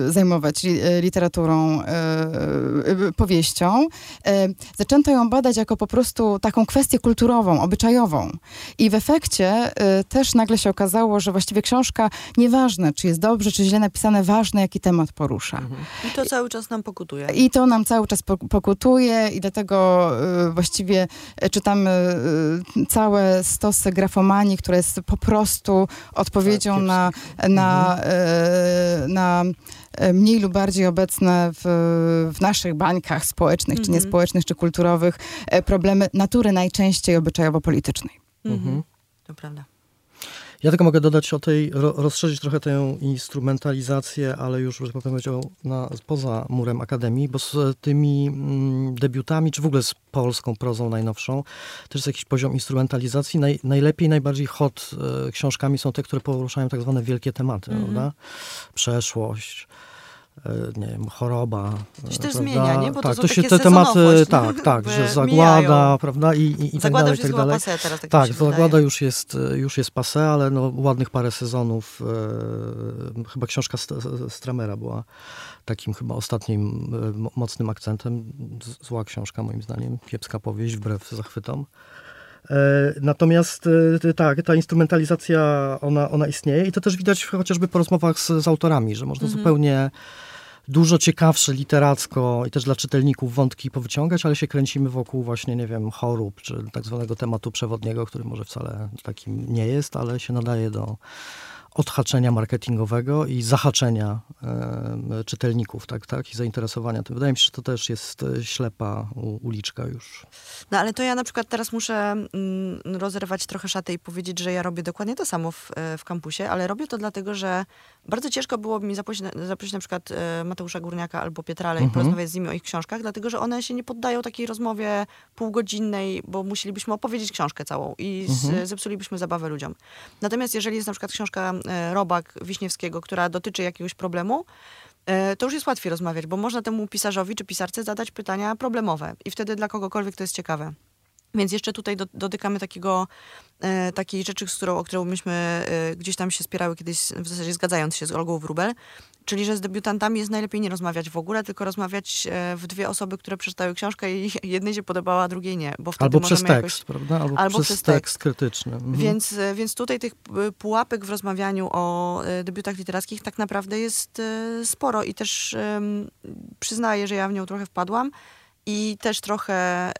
Speaker 3: e, zajmować e, literaturą, e, e, powieścią. E, zaczęto ją badać jako po prostu taką kwestię kulturową, obyczajową. I w efekcie też nagle się okazało, że właściwie książka, nieważne czy jest dobrze, czy źle napisane, ważne jaki temat porusza. Mhm.
Speaker 2: I to cały czas nam pokutuje.
Speaker 3: I to nam cały czas pokutuje i dlatego właściwie czytamy całe stosy grafomanii, która jest po prostu odpowiedzią na, na, mhm. e, na e, mniej lub bardziej obecne w, w naszych bańkach społecznych, czy mhm. niespołecznych, czy kulturowych, e, problemy natury najczęściej obyczajowo-politycznej.
Speaker 2: Mhm. To prawda.
Speaker 4: Ja tylko mogę dodać o tej, ro, rozszerzyć trochę tę instrumentalizację, ale już, że tak powiedział, na, poza murem Akademii, bo z tymi mm, debiutami, czy w ogóle z polską prozą najnowszą, też jest jakiś poziom instrumentalizacji. Naj, najlepiej, najbardziej hot e, książkami są te, które poruszają tak zwane wielkie tematy, mm -hmm. prawda? Przeszłość, nie wiem, choroba.
Speaker 2: To się też zmienia, nie? Bo
Speaker 4: tak,
Speaker 2: to, to
Speaker 4: się
Speaker 2: te
Speaker 4: tematy, tak, tak, że zagłada, prawda, i, i, i tak dalej,
Speaker 2: tak
Speaker 4: dalej.
Speaker 2: Pase teraz, tak,
Speaker 4: tak zagłada wydaje. już jest, już jest pase, ale no, ładnych parę sezonów, e, chyba książka Stramera była takim chyba ostatnim e, mocnym akcentem. Zła książka moim zdaniem, kiepska powieść, wbrew zachwytom. E, natomiast e, tak, ta instrumentalizacja, ona, ona istnieje i to też widać chociażby po rozmowach z, z autorami, że można mhm. zupełnie dużo ciekawsze literacko i też dla czytelników wątki powyciągać, ale się kręcimy wokół właśnie, nie wiem, chorób, czy tak zwanego tematu przewodniego, który może wcale takim nie jest, ale się nadaje do odhaczenia marketingowego i zahaczenia e, czytelników, tak, tak, i zainteresowania. Wydaje mi się, że to też jest e, ślepa uliczka już.
Speaker 2: No ale to ja na przykład teraz muszę mm, rozerwać trochę szatę i powiedzieć, że ja robię dokładnie to samo w, e, w kampusie, ale robię to dlatego, że bardzo ciężko byłoby mi zaprosić, zaprosić na przykład e, Mateusza Górniaka albo Pietrale mhm. i porozmawiać z nimi o ich książkach, dlatego, że one się nie poddają takiej rozmowie półgodzinnej, bo musielibyśmy opowiedzieć książkę całą i mhm. zepsulibyśmy zabawę ludziom. Natomiast jeżeli jest na przykład książka E, Robak Wiśniewskiego, która dotyczy jakiegoś problemu, e, to już jest łatwiej rozmawiać, bo można temu pisarzowi czy pisarce zadać pytania problemowe i wtedy dla kogokolwiek to jest ciekawe. Więc jeszcze tutaj do, dotykamy takiego, e, takiej rzeczy, z którą, o którą myśmy e, gdzieś tam się spierały kiedyś, w zasadzie zgadzając się z Olgą Wrubel, czyli że z debiutantami jest najlepiej nie rozmawiać w ogóle, tylko rozmawiać e, w dwie osoby, które przeczytały książkę i jednej się podobała, a drugiej nie. Bo wtedy
Speaker 4: albo przez tekst,
Speaker 2: jakoś...
Speaker 4: prawda? Albo, albo przez, przez tekst, krytyczny. Mhm.
Speaker 2: Więc, e, więc tutaj tych pułapek w rozmawianiu o e, debiutach literackich tak naprawdę jest sporo i też przyznaję, że ja w nią trochę wpadłam. I też trochę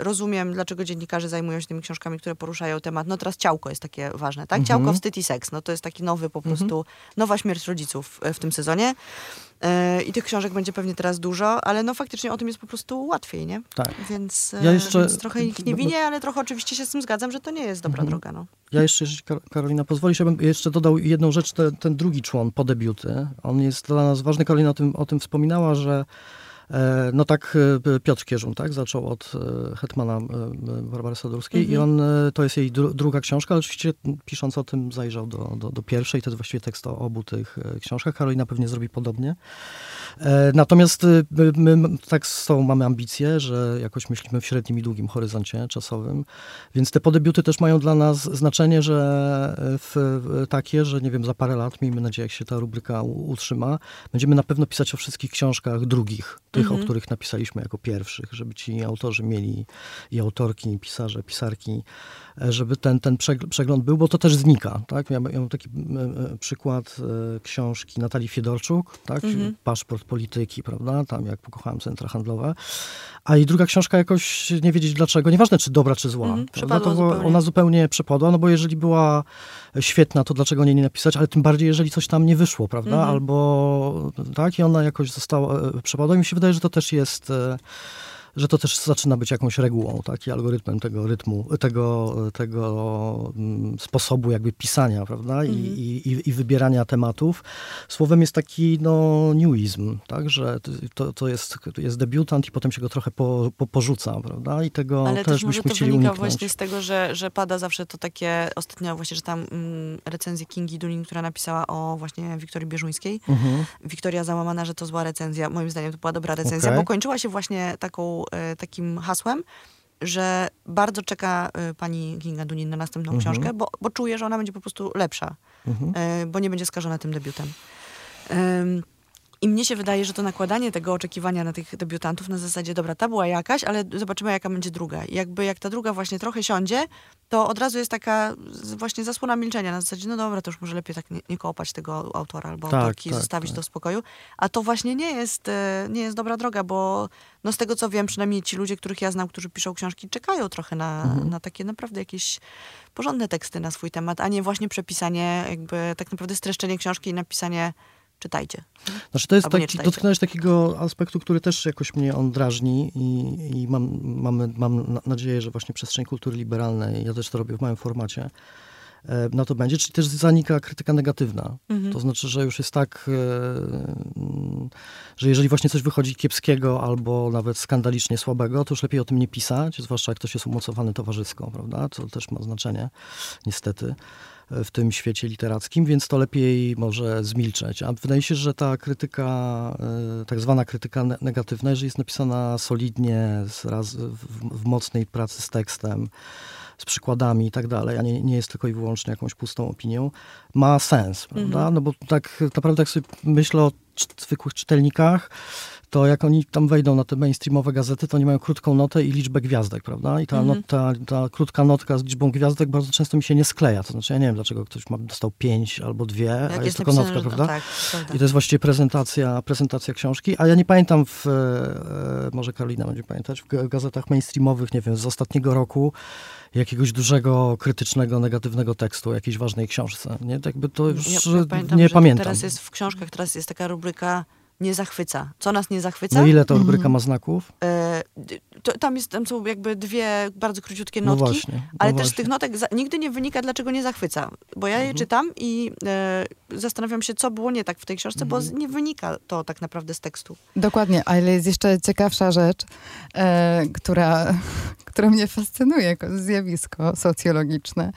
Speaker 2: y, rozumiem, dlaczego dziennikarze zajmują się tymi książkami, które poruszają temat. No teraz ciałko jest takie ważne, tak? Ciałko, mhm. wstyd i seks. No to jest taki nowy po mhm. prostu, nowa śmierć rodziców w, w tym sezonie. Y, I tych książek będzie pewnie teraz dużo, ale no faktycznie o tym jest po prostu łatwiej, nie?
Speaker 4: Tak.
Speaker 2: Więc, ja jeszcze, więc trochę ich nie winię, ale trochę oczywiście się z tym zgadzam, że to nie jest dobra mhm. droga, no.
Speaker 4: Ja jeszcze, jeśli Karolina pozwoli, bym jeszcze dodał jedną rzecz, ten, ten drugi człon po debiuty. On jest dla nas ważny, Karolina o tym, o tym wspominała, że E, no tak e, Piotr Kierzun, tak, zaczął od e, Hetmana Barbary Sadurskiej mhm. i on, to jest jej dru druga książka, ale oczywiście pisząc o tym zajrzał do, do, do pierwszej, to jest właściwie tekst o obu tych książkach. Karolina pewnie zrobi podobnie. Natomiast my tak z tą mamy ambicje, że jakoś myślimy w średnim i długim horyzoncie czasowym, więc te podebiuty też mają dla nas znaczenie, że w, takie, że nie wiem, za parę lat, miejmy nadzieję, jak się ta rubryka utrzyma, będziemy na pewno pisać o wszystkich książkach drugich, tych tych, o mhm. których napisaliśmy jako pierwszych, żeby ci autorzy mieli i autorki, i pisarze, pisarki, e, żeby ten, ten przegląd był, bo to też znika. Tak? Ja, ja mam taki przykład e, książki Natalii Fiedorczuk, tak? Mhm. Paszport polityki, prawda? Tam jak pokochałem centra handlowe. A i druga książka jakoś nie wiedzieć dlaczego, nieważne czy dobra, czy zła. Mhm,
Speaker 2: to zupełnie.
Speaker 4: Ona zupełnie przepadła, no bo jeżeli była świetna, to dlaczego nie, nie napisać, ale tym bardziej, jeżeli coś tam nie wyszło, prawda? Mhm. Albo tak, i ona jakoś została, przepadła. I mi się wydaje, że to też jest e, że to też zaczyna być jakąś regułą, taki algorytmem tego rytmu, tego, tego mm, sposobu jakby pisania, prawda, mm. I, mhm. i, i, wybierania tematów. Słowem jest taki, no, newizm, tak, że to, to, jest, to jest debiutant i potem się go trochę po, po, porzuca, prawda, i tego
Speaker 2: Ale
Speaker 4: też, też
Speaker 2: byśmy
Speaker 4: chcieli uniknąć.
Speaker 2: właśnie z tego, że, że pada zawsze to takie, ostatnio właśnie, że tam mm, recenzję Kingi Dunin, która napisała o właśnie Wiktorii Bieżuńskiej. Mhm. Wiktoria załamana, że to zła recenzja. Moim zdaniem to była dobra recenzja, okay. bo kończyła się właśnie taką E, takim hasłem, że bardzo czeka e, pani Kinga Dunin na następną mhm. książkę, bo, bo czuje, że ona będzie po prostu lepsza, mhm. E, bo nie będzie skażona tym debiutem. I mnie się wydaje, że to nakładanie tego oczekiwania na tych debiutantów na zasadzie, dobra, ta była jakaś, ale zobaczymy, jaka będzie druga. I jakby jak ta druga właśnie trochę siądzie, to od razu jest taka właśnie zasłona milczenia na zasadzie, no dobra, to już może lepiej tak nie, nie kołapać tego autora albo tak, autorki, tak, zostawić tak. to w spokoju. A to właśnie nie jest, e, nie jest dobra droga, bo no z tego co wiem, przynajmniej ci ludzie, których ja znam, którzy piszą książki, czekają trochę na, mhm. na takie naprawdę jakieś porządne teksty na swój temat, a nie właśnie przepisanie, jakby tak naprawdę streszczenie książki i napisanie czytajcie.
Speaker 4: Znaczy to jest taki, dotknąłeś takiego aspektu, który też jakoś mnie on drażni i, i mam, mamy, mam nadzieję, że właśnie przestrzeń kultury liberalnej, ja też to robię w małym formacie, e, na to będzie, czy też zanika krytyka negatywna.
Speaker 2: Mhm.
Speaker 4: To znaczy, że już jest tak, e, że jeżeli właśnie coś wychodzi kiepskiego albo nawet skandalicznie słabego, to już lepiej o tym nie pisać, zwłaszcza jak ktoś jest umocowany towarzysko, prawda? To też ma znaczenie, niestety w tym świecie literackim, więc to lepiej może zmilczeć. A wydaje się, że ta krytyka, e, tak zwana krytyka negatywna, jeżeli jest napisana solidnie, raz, w, w mocnej pracy z tekstem, z przykładami i tak dalej, a nie, nie jest tylko i wyłącznie jakąś pustą opinią, ma sens, prawda? Mhm. No bo tak naprawdę jak sobie myślę o zwykłych czytelnikach, to jak oni tam wejdą na te mainstreamowe gazety, to oni mają krótką notę i liczbę gwiazdek, prawda? I ta, mhm. nota, ta krótka notka z liczbą gwiazdek bardzo często mi się nie skleja. To znaczy, ja nie wiem, dlaczego ktoś ma, dostał pięć albo dwie, jak a jest, jest tylko notka, prawda? Tak, I to jest właściwie prezentacja, prezentacja książki. A ja nie pamiętam, w, e, może Karolina będzie pamiętać, w gazetach mainstreamowych, nie wiem, z ostatniego roku, jakiegoś dużego, krytycznego, negatywnego tekstu o jakiejś ważnej książce. Nie? Tak by to już ja, ja pamiętam, nie pamiętam.
Speaker 2: Teraz jest w książkach, teraz jest taka rubryka nie zachwyca. Co nas nie zachwyca?
Speaker 4: No ile ta rubryka mhm. ma znaków? E,
Speaker 2: to, tam, jest, tam są jakby dwie bardzo króciutkie no notki, no właśnie, no ale właśnie. też z tych notek za, nigdy nie wynika, dlaczego nie zachwyca. Bo ja je mhm. czytam i e, zastanawiam się, co było nie tak w tej książce, mhm. bo nie wynika to tak naprawdę z tekstu.
Speaker 3: Dokładnie, ale jest jeszcze ciekawsza rzecz, e, która, która mnie fascynuje jako zjawisko socjologiczne,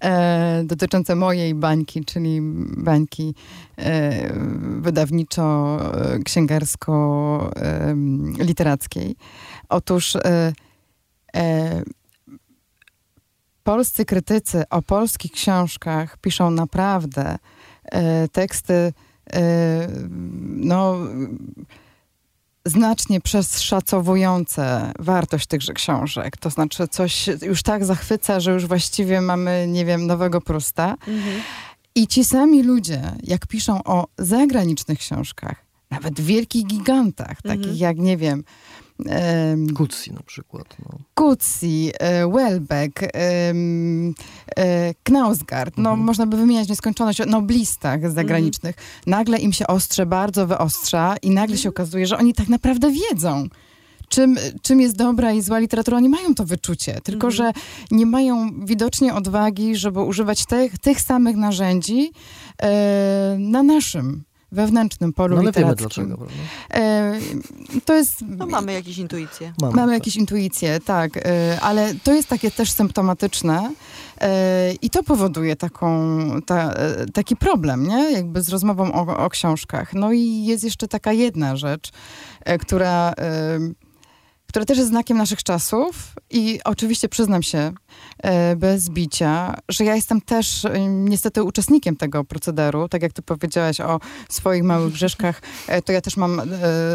Speaker 3: e, dotyczące mojej bańki, czyli bańki e, wydawniczo-księgarsko-literackiej. Otóż e, e, polscy krytycy o polskich książkach piszą naprawdę e, teksty no, znacznie przeszacowujące wartość tychże książek. To znaczy coś już tak zachwyca, że już właściwie mamy, nie wiem, nowego Prusta. Mhm. I ci sami ludzie, jak piszą o zagranicznych książkach, nawet wielkich gigantach, mhm. takich jak, nie wiem,
Speaker 4: Gutsi na przykład. No.
Speaker 3: Gutsi, e, Welbeck, e, Knausgard. No, mhm. można by wymieniać nieskończoność o noblistach zagranicznych. Mhm. Nagle im się ostrze bardzo wyostrza i nagle się okazuje, że oni tak naprawdę wiedzą, czym, czym jest dobra i zła literatura. Oni mają to wyczucie, tylko mhm. że nie mają widocznie odwagi, żeby używać tych, tych samych narzędzi e, na naszym wewnętrznym polu
Speaker 4: no,
Speaker 3: literackim.
Speaker 4: dlaczego, prawda? E,
Speaker 3: to jest...
Speaker 2: No mamy jakieś intuicje.
Speaker 3: Mamy, mamy tak. jakieś intuicje, tak. E, ale to jest takie też symptomatyczne e, i to powoduje taką, ta, taki problem, nie? Jakby z rozmową o, o, książkach. No i jest jeszcze taka jedna rzecz, która które też jest znakiem naszych czasów i oczywiście przyznam się e, bez bicia, że ja jestem też e, niestety uczestnikiem tego procederu, tak jak ty powiedziałaś o swoich małych grzeszkach, e, to ja też mam...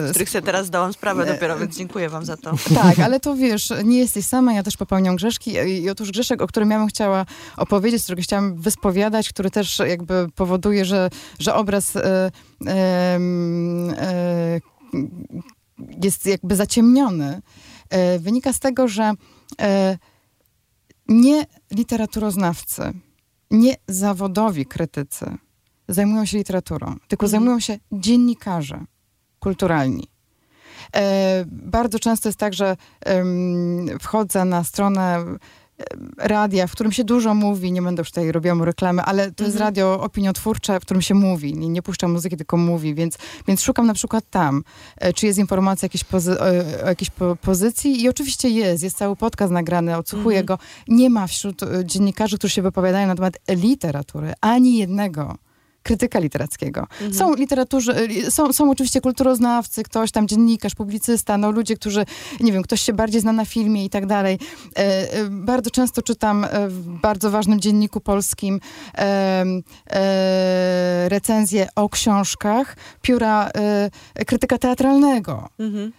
Speaker 2: Z których sobie teraz zdałam sprawę dopiero, więc dziękuję wam za to.
Speaker 3: Tak, ale to wiesz, nie jesteś sama, ja też popełniam grzeszki i otóż grzeszek, o którym ja bym chciała opowiedzieć, którego chciałam wyspowiadać, który też jakby powoduje, że, że obraz e, jest jakby zaciemniony, e, wynika z tego, że e, nie literaturoznawcy, nie zawodowi krytycy zajmują się literaturą, tylko mhm. zajmują się dziennikarze kulturalni. E, bardzo często jest tak, że wchodzę na stronę radia, w którym się dużo mówi, nie będę już tutaj robiła mu reklamy, ale to mhm. jest radio opiniotwórcze, w którym się mówi, nie, nie puszczam muzyki, tylko mówi, więc, więc szukam na przykład tam, e, czy jest informacja jakiejś pozy o, o jakiejś po pozycji i oczywiście jest, jest cały podcast nagrany, odsłuchuję mhm. go. Nie ma wśród e, dziennikarzy, którzy się wypowiadają na temat literatury, ani jednego krytyka literackiego. Mhm. Są literaturzy, y, są, są oczywiście kulturoznawcy, ktoś tam dziennikarz, publicysta, no ludzie, którzy, nie wiem, ktoś się bardziej zna na filmie i tak dalej. E, e, bardzo często czytam e, w bardzo ważnym dzienniku polskim e, e, recenzje o książkach pióra e, krytyka teatralnego. Mhm.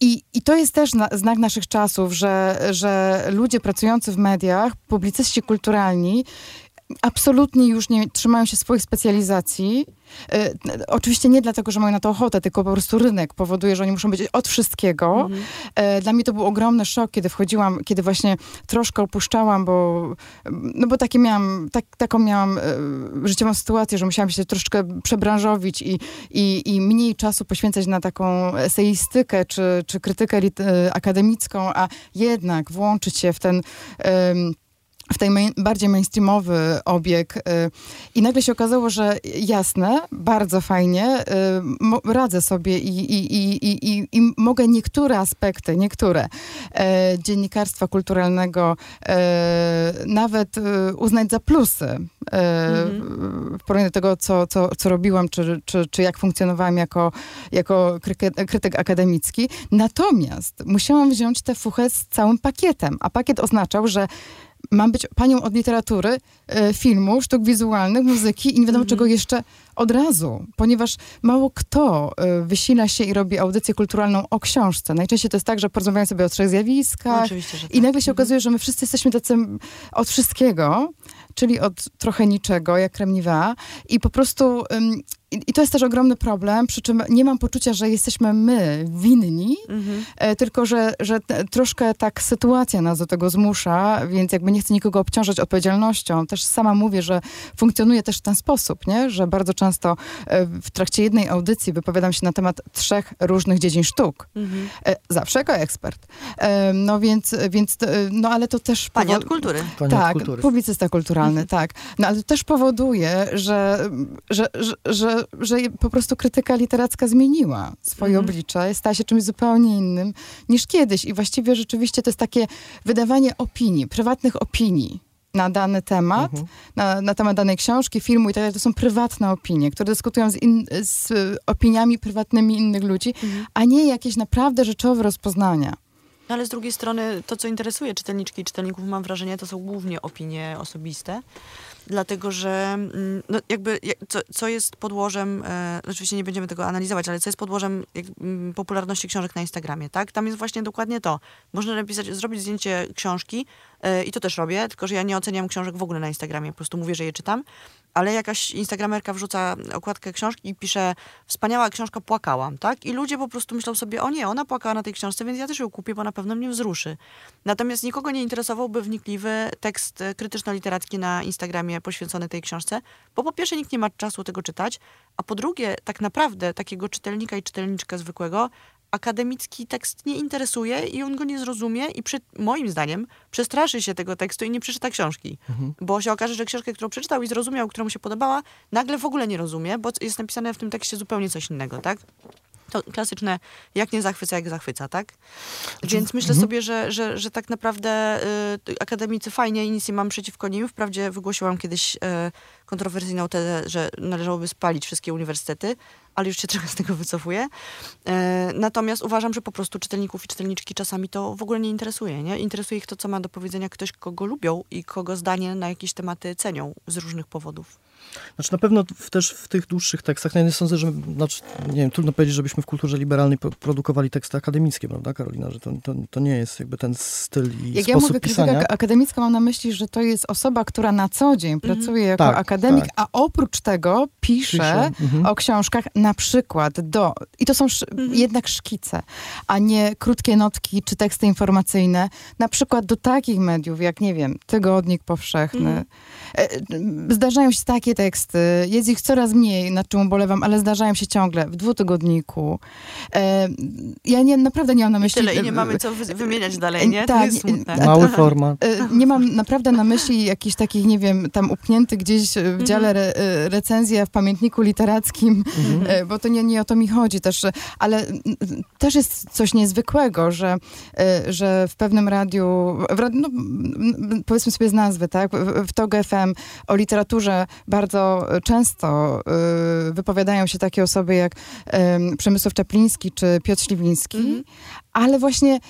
Speaker 3: I, I to jest też na, znak naszych czasów, że, że ludzie pracujący w mediach, publicyści kulturalni, absolutnie już nie trzymają się swoich specjalizacji. E, oczywiście nie dlatego, że mają na to ochotę, tylko po prostu rynek powoduje, że oni muszą być od wszystkiego. Mhm. E, dla mnie to był ogromny szok, kiedy wchodziłam, kiedy właśnie troszkę opuszczałam, bo, no bo takie miałam, tak, taką miałam e, życiową sytuację, że musiałam się troszeczkę przebranżowić i, i, i mniej czasu poświęcać na taką eseistykę czy, czy krytykę akademicką, a jednak włączyć się w ten w ten main, bardziej mainstreamowy obieg y, i nagle się okazało, że jasne, bardzo fajnie, y, radzę sobie i, i, i, i, i mogę niektóre aspekty, niektóre e, dziennikarstwa kulturalnego nawet uznać za plusy mhm. w porównaniu do tego, co, co, co robiłam, czy, czy, czy jak funkcjonowałam jako, jako krytyk akademicki. Natomiast musiałam wziąć tę fuchę z całym pakietem, a pakiet oznaczał, że mam być panią od literatury, e, filmu, sztuk wizualnych, muzyki i nie wiadomo mm -hmm. czego jeszcze od razu, ponieważ mało kto e, wysila się i robi audycję kulturalną o książce. Najczęściej to jest tak, że porozmawiają sobie o trzech zjawiskach no, tak. i nagle się -hmm. okazuje, że my wszyscy jesteśmy tacy od wszystkiego, czyli od trochę niczego, jak Kremniwa i po prostu i to jest też ogromny problem, przy czym nie mam poczucia, że jesteśmy my winni, mhm. E, tylko że, że troszkę tak sytuacja nas do tego zmusza, więc jakby nie chcę nikogo obciążać odpowiedzialnością. Też sama mówię, że funkcjonuje też w ten sposób, nie? że bardzo często e, w trakcie jednej audycji wypowiadam się na temat trzech różnych dziedzin sztuk. Mhm. E, zawsze jako ekspert. No więc, więc no ale to też...
Speaker 2: Pani od kultury.
Speaker 3: Pani tak, od kultury. publicysta kulturalny, mhm. tak. No ale to też powoduje, że, że, że, że że po prostu krytyka literacka zmieniła swoje mhm. oblicze, stała się czymś zupełnie innym niż kiedyś. I właściwie rzeczywiście to jest takie wydawanie opinii, prywatnych opinii na dany temat, mhm. na, na, temat danej książki, filmu i tak dalej. To są prywatne opinie, które dyskutują z, in, z opiniami prywatnymi innych ludzi, mhm. a nie jakieś naprawdę rzeczowe rozpoznania.
Speaker 2: No ale z drugiej strony to, co interesuje czytelniczki i czytelników, mam wrażenie, to są głównie opinie osobiste dlatego że mm, no jakby co, co jest podłożem, e, oczywiście nie będziemy tego analizować, ale co jest podłożem jak, m, popularności książek na Instagramie, tak? Tam jest właśnie dokładnie to. Można napisać, zrobić zdjęcie książki e, i to też robię, tylko że ja nie oceniam książek w ogóle na Instagramie, po prostu mówię, że je czytam, ale jakaś instagramerka wrzuca okładkę książki i pisze wspaniała książka, płakałam, tak? I ludzie po prostu myślą sobie, o nie, ona płakała na tej książce, więc ja też ją kupię, bo na pewno mnie wzruszy. Natomiast nikogo nie interesowałby wnikliwy tekst krytyczno-literacki na Instagramie poświęcony tej książce, bo po pierwsze nikt nie ma czasu tego czytać, a po drugie tak naprawdę takiego czytelnika i czytelniczkę zwykłego akademicki tekst nie interesuje i on go nie zrozumie i przy, moim zdaniem przestraszy się tego tekstu i nie przeczyta książki. Mhm. Bo się okaże, że książkę, którą przeczytał i zrozumiał, która mu się podobała, nagle w ogóle nie rozumie, bo jest napisane w tym tekście zupełnie coś innego, tak? To klasyczne, jak nie zachwyca, jak zachwyca, tak? Znaczy, Więc myślę mhm. sobie, że, że, że tak naprawdę y, akademicy fajnie i nic nie mam przeciwko nim. Wprawdzie wygłosiłam kiedyś y, kontrowersyjną tezę, że należałoby spalić wszystkie uniwersytety, ale już się trochę z tego wycofuję. E, natomiast uważam, że po prostu czytelników i czytelniczki czasami to w ogóle nie interesuje. Nie? Interesuje ich to, co ma do powiedzenia ktoś, kogo lubią i kogo zdanie na jakieś tematy cenią z różnych powodów.
Speaker 4: Znaczy na pewno w, też w tych dłuższych tekstach, no ja nie sądzę, że, znaczy, nie wiem, trudno powiedzieć, żebyśmy w kulturze liberalnej produkowali teksty akademickie, prawda Karolina, że to, to, to nie jest jakby ten styl i
Speaker 3: Jak
Speaker 4: sposób
Speaker 3: ja mówię
Speaker 4: pisania.
Speaker 3: krytyka akademicka, mam na myśli, że to jest osoba, która na co dzień mm. pracuje jako tak, akademik, tak. a oprócz tego pisze, pisze. Mhm. o książkach na przykład do, i to są mhm. jednak szkice, a nie krótkie notki czy teksty informacyjne, na przykład do takich mediów, jak nie wiem, Tygodnik Powszechny. Mhm. E, zdarzają się takie teksty, jest ich coraz mniej, nad czym ubolewam, ale zdarzają się ciągle w dwutygodniku. E, ja nie, naprawdę nie mam na myśli...
Speaker 2: I tyle, i nie mamy co wymieniać dalej, nie?
Speaker 4: Tak, Mały format.
Speaker 3: Nie mam naprawdę na myśli jakichś takich, nie wiem, tam upchnięty gdzieś w dziale re, recenzja w pamiętniku literackim, mhm. bo to nie, nie o to mi chodzi też, ale też jest coś niezwykłego, że, że w pewnym radiu, w, no, powiedzmy sobie z nazwy, tak, w TOG FM o literaturze bardzo często y, wypowiadają się takie osoby jak Przemysław Czapliński czy Piotr Śliwiński, mm ale właśnie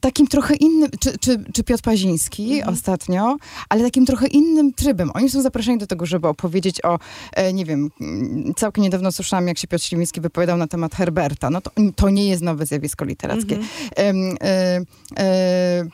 Speaker 3: takim trochę innym, czy, czy, czy Piotr Paziński mhm. ostatnio, ale takim trochę innym trybem. Oni są zaproszeni do tego, żeby opowiedzieć o, e, nie wiem, mm, całkiem niedawno słyszałam, jak się Piotr Śliwiński wypowiadał na temat Herberta. No to, to nie jest nowe zjawisko literackie. Mhm. E, e,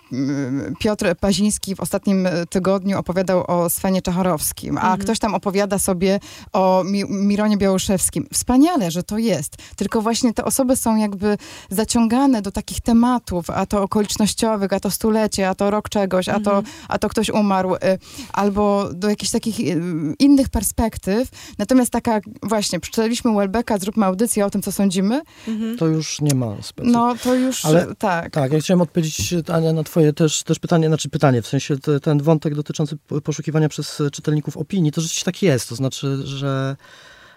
Speaker 3: Piotr Paziński w ostatnim tygodniu opowiadał o Svenie Czachorowskim, a mhm. ktoś tam opowiada sobie o Mi Mironie Białoszewskim. Wspaniale, że to jest. Tylko właśnie te osoby są jakby zaciągane do takich tematów, a to okolicznościowych, a to stulecie, a to rok czegoś, a, to, a to ktoś umarł, y, albo do jakichś takich y, innych perspektyw. Natomiast taka właśnie, przeczytaliśmy Welbecka, zróbmy audycję o tym, co sądzimy,
Speaker 4: To już nie ma specjalnie.
Speaker 3: no to już
Speaker 4: Ale-
Speaker 3: tak.
Speaker 4: Tak, ja chciałem odpowiedzieć, Ania, na twoje też, też pytanie, znaczy pytanie, w sensie te, ten wątek dotyczący po- poszukiwania przez czytelników opinii, to rzeczywiście tak jest, to znaczy, że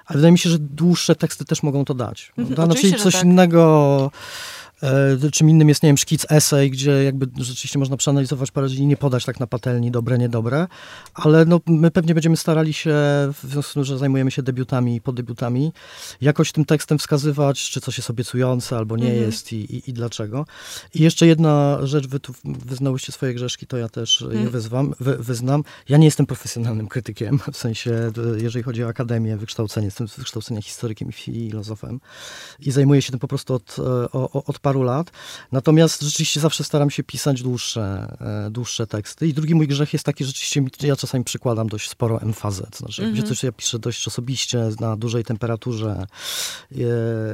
Speaker 4: ale wydaje mi się, że dłuższe teksty też mogą to dać.
Speaker 2: Mhm?
Speaker 4: Znaczy coś
Speaker 2: tak.
Speaker 4: innego, czym innym jest, nie wiem, szkic esej, gdzie jakby rzeczywiście można przeanalizować parę i nie podać tak na patelni dobre, niedobre, ale no, my pewnie będziemy starali się, w związku z tym, że zajmujemy się debiutami i podebiutami, jakoś tym tekstem wskazywać, czy coś jest obiecujące, albo nie
Speaker 2: Mhm.
Speaker 4: jest i, i, i dlaczego. I jeszcze jedna rzecz, wy tu wyznałyście swoje grzeszki, to ja też je
Speaker 2: Mhm.
Speaker 4: wyzwam, wy, wyznam. Ja nie jestem profesjonalnym krytykiem, w sensie, jeżeli chodzi o akademię, wykształcenie, jestem z wykształcenia historykiem i filozofem i zajmuję się tym po prostu od, e, o, o- od paru lat. Natomiast rzeczywiście zawsze staram się pisać dłuższe, e, dłuższe teksty. I drugi mój grzech jest taki, że rzeczywiście ja czasami przykładam dość sporo emfazę. To znaczy,
Speaker 2: Mhm.
Speaker 4: gdzie coś ja piszę dość osobiście, na dużej temperaturze e,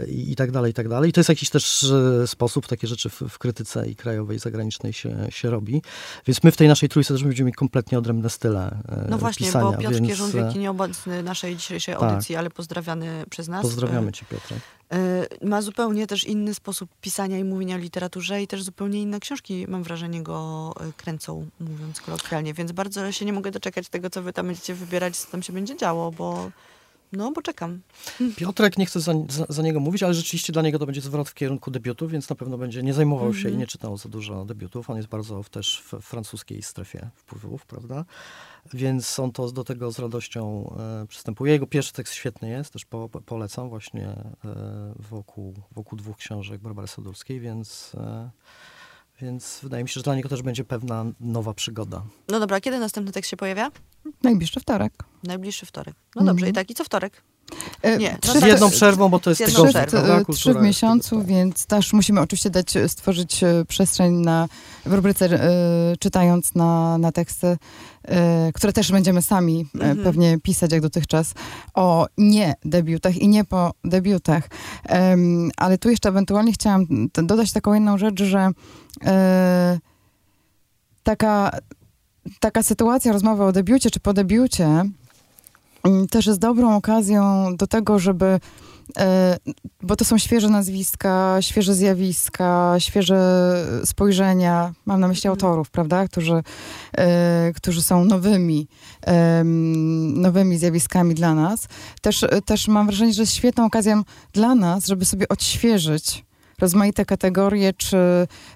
Speaker 4: i, i tak dalej, i tak dalej. I to jest jakiś też e, sposób, takie rzeczy w, w krytyce i krajowej, i zagranicznej się, się robi. Więc my w tej naszej trójce też będziemy mieć kompletnie odrębne style
Speaker 2: No właśnie,
Speaker 4: pisania.
Speaker 2: bo Piotr
Speaker 4: więc,
Speaker 2: Kierządwiek
Speaker 4: e,
Speaker 2: nieobecny naszej dzisiejszej
Speaker 4: tak.
Speaker 2: audycji, ale pozdrawiany przez nas.
Speaker 4: Pozdrawiamy cię, Piotrek.
Speaker 2: E, Ma zupełnie też inny sposób pisania i mówienia o literaturze i też zupełnie inne książki, mam wrażenie, go e, kręcą, mówiąc kolokwialnie. Więc bardzo się nie mogę doczekać tego, co wy tam będziecie wybierać, co tam się będzie działo, bo no, bo czekam.
Speaker 4: Piotrek, nie chcę za, za, za niego mówić, ale rzeczywiście dla niego to będzie zwrot w kierunku debiutu, więc na pewno będzie nie zajmował się
Speaker 2: Mhm.
Speaker 4: i nie czytał za dużo debiutów. On jest bardzo w, też w francuskiej strefie wpływów, prawda? Więc on to do tego z radością e, przystępuje. Jego pierwszy tekst świetny jest, też po, po, polecam właśnie e, wokół, wokół dwóch książek Barbary Sadurskiej, więc, e, więc wydaje mi się, że dla niego też będzie pewna nowa przygoda.
Speaker 2: No dobra, kiedy następny tekst się pojawia?
Speaker 3: Najbliższy wtorek.
Speaker 2: Najbliższy wtorek. No dobrze,
Speaker 3: Mhm.
Speaker 2: i tak, i co wtorek?
Speaker 3: E,
Speaker 2: Nie,
Speaker 3: trzy-
Speaker 2: no
Speaker 4: Z jedną przerwą, bo to jest tygodnie.
Speaker 3: Trzy, trzy w miesiącu, więc też musimy oczywiście dać, e, stworzyć e, przestrzeń na, w rubryce e, czytając na, na teksty, e, które też będziemy sami
Speaker 2: Mhm.
Speaker 3: pewnie pisać jak dotychczas, o nie debiutach i nie po debiutach. Ale tu jeszcze ewentualnie chciałam dodać taką jedną rzecz, że e, taka, taka sytuacja, rozmowa o debiucie czy po debiucie też jest dobrą okazją do tego, żeby e, bo to są świeże nazwiska, świeże zjawiska, świeże spojrzenia. Mam na myśli
Speaker 2: Mhm.
Speaker 3: autorów, prawda? Którzy, e, którzy są nowymi, nowymi zjawiskami dla nas. Też, też mam wrażenie, że jest świetną okazją dla nas, żeby sobie odświeżyć rozmaite kategorie, czy,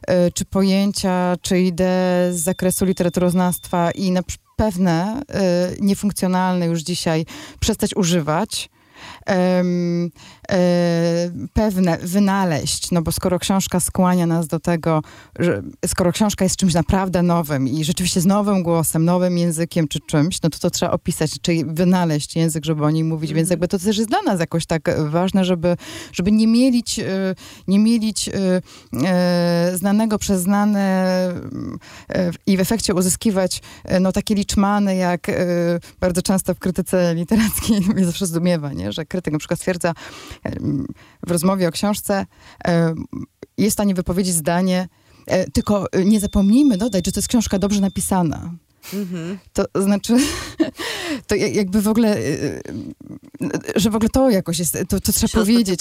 Speaker 3: e, czy pojęcia, czy idee z zakresu literaturoznawstwa i na przy- pewne e, niefunkcjonalne już dzisiaj przestać używać. Pewne wynaleźć, no bo skoro książka skłania nas do tego, że skoro książka jest czymś naprawdę nowym i rzeczywiście z nowym głosem, nowym językiem czy czymś, no to to trzeba opisać, czyli wynaleźć język, żeby o niej mówić, więc
Speaker 2: Mhm.
Speaker 3: jakby to też jest dla nas jakoś tak ważne, żeby, żeby nie mielić, e, nie mielić e, znanego przez znane i w efekcie uzyskiwać no, takie liczmany, jak bardzo często w krytyce literackiej mnie zawsze zdumiewa, nie? że krytyk na przykład stwierdza w rozmowie o książce em, jest w stanie wypowiedzieć zdanie, e, tylko e, nie zapomnijmy dodać, że to jest książka dobrze napisana.
Speaker 2: Mhm.
Speaker 3: To znaczy, to ja- jakby w ogóle, że w ogóle to jakoś jest, to, to trzeba powiedzieć.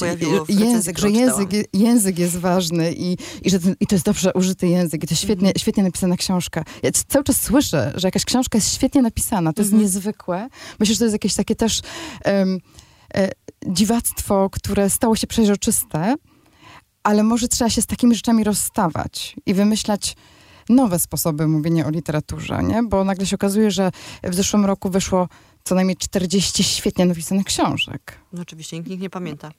Speaker 3: Język, że język, język jest ważny i, i, że ten, i to jest dobrze użyty język i to świetnie,
Speaker 2: Mhm.
Speaker 3: świetnie napisana książka. Ja cały czas słyszę, że jakaś książka jest świetnie napisana, to
Speaker 2: Mhm.
Speaker 3: jest niezwykłe. Myślę, że to jest jakieś takie też e, dziwactwo, które stało się przeźroczyste, ale może trzeba się z takimi rzeczami rozstawać i wymyślać nowe sposoby mówienia o literaturze, nie? Bo nagle się okazuje, że w zeszłym roku wyszło co najmniej 40 świetnie napisanych książek.
Speaker 2: No oczywiście, nikt, nikt nie pamięta.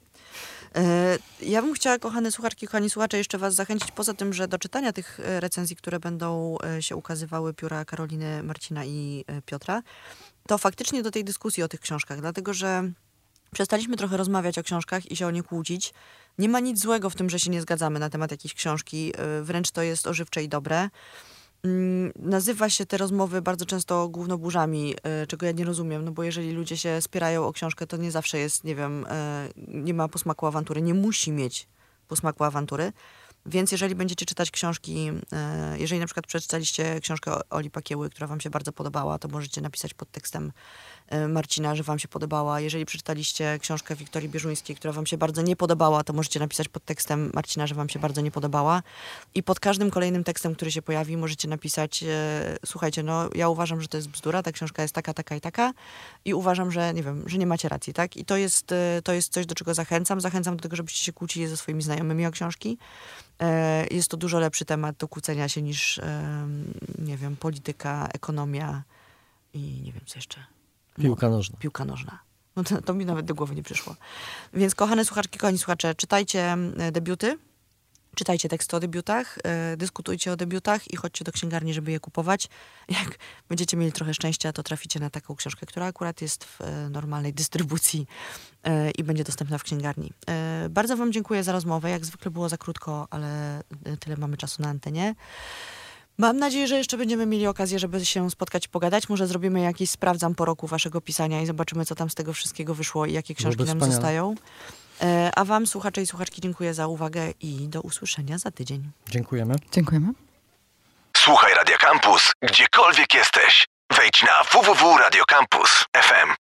Speaker 2: E, Ja bym chciała, kochane słucharki, kochani słuchacze, jeszcze was zachęcić, poza tym, że do czytania tych e, recenzji, które będą e, się ukazywały, pióra Karoliny, Marcina i e, Piotra, to faktycznie do tej dyskusji o tych książkach, dlatego że przestaliśmy trochę rozmawiać o książkach i się o nie kłócić. Nie ma nic złego w tym, że się nie zgadzamy na temat jakiejś książki, e, wręcz to jest ożywcze i dobre. Mm, Nazywa się te rozmowy bardzo często głównoburzami, e, czego ja nie rozumiem, no bo jeżeli ludzie się spierają o książkę, to nie zawsze jest, nie wiem, e, nie ma posmaku awantury, nie musi mieć posmaku awantury. Więc jeżeli będziecie czytać książki, e, jeżeli na przykład przeczytaliście książkę Oli Pakieły, która wam się bardzo podobała, to możecie napisać pod tekstem e, Marcina, że wam się podobała. Jeżeli przeczytaliście książkę Wiktorii Bieżuńskiej, która wam się bardzo nie podobała, to możecie napisać pod tekstem Marcina, że wam się bardzo nie podobała. I pod każdym kolejnym tekstem, który się pojawi, możecie napisać, e, słuchajcie, no ja uważam, że to jest bzdura, ta książka jest taka, taka i taka i uważam, że nie wiem, że nie macie racji, tak? I to jest, to jest coś, do czego zachęcam. Zachęcam do tego, żebyście się kłócili ze swoimi znajomymi o książki. E, Jest to dużo lepszy temat do kłócenia się niż, nie wiem, polityka, ekonomia i nie wiem co jeszcze.
Speaker 4: Piłka nożna.
Speaker 2: Piłka nożna. No to, to mi nawet do głowy nie przyszło. Więc kochane słuchaczki, kochani słuchacze, czytajcie debiuty, czytajcie teksty o debiutach, e, dyskutujcie o debiutach i chodźcie do księgarni, żeby je kupować. Jak będziecie mieli trochę szczęścia, to traficie na taką książkę, która akurat jest w e, normalnej dystrybucji e, i będzie dostępna w księgarni. Bardzo wam dziękuję za rozmowę. Jak zwykle było za krótko, ale tyle mamy czasu na antenie. Mam nadzieję, że jeszcze będziemy mieli okazję, żeby się spotkać i pogadać. Może zrobimy jakiś sprawdzam po roku waszego pisania i zobaczymy, co tam z tego wszystkiego wyszło i jakie książki nam
Speaker 4: wspaniale.
Speaker 2: zostają. E, A wam, słuchacze i słuchaczki, dziękuję za uwagę i do usłyszenia za tydzień.
Speaker 4: Dziękujemy.
Speaker 3: Dziękujemy.
Speaker 1: Słuchaj Radio Campus, gdziekolwiek jesteś. Wejdź na www.radiocampus.fm.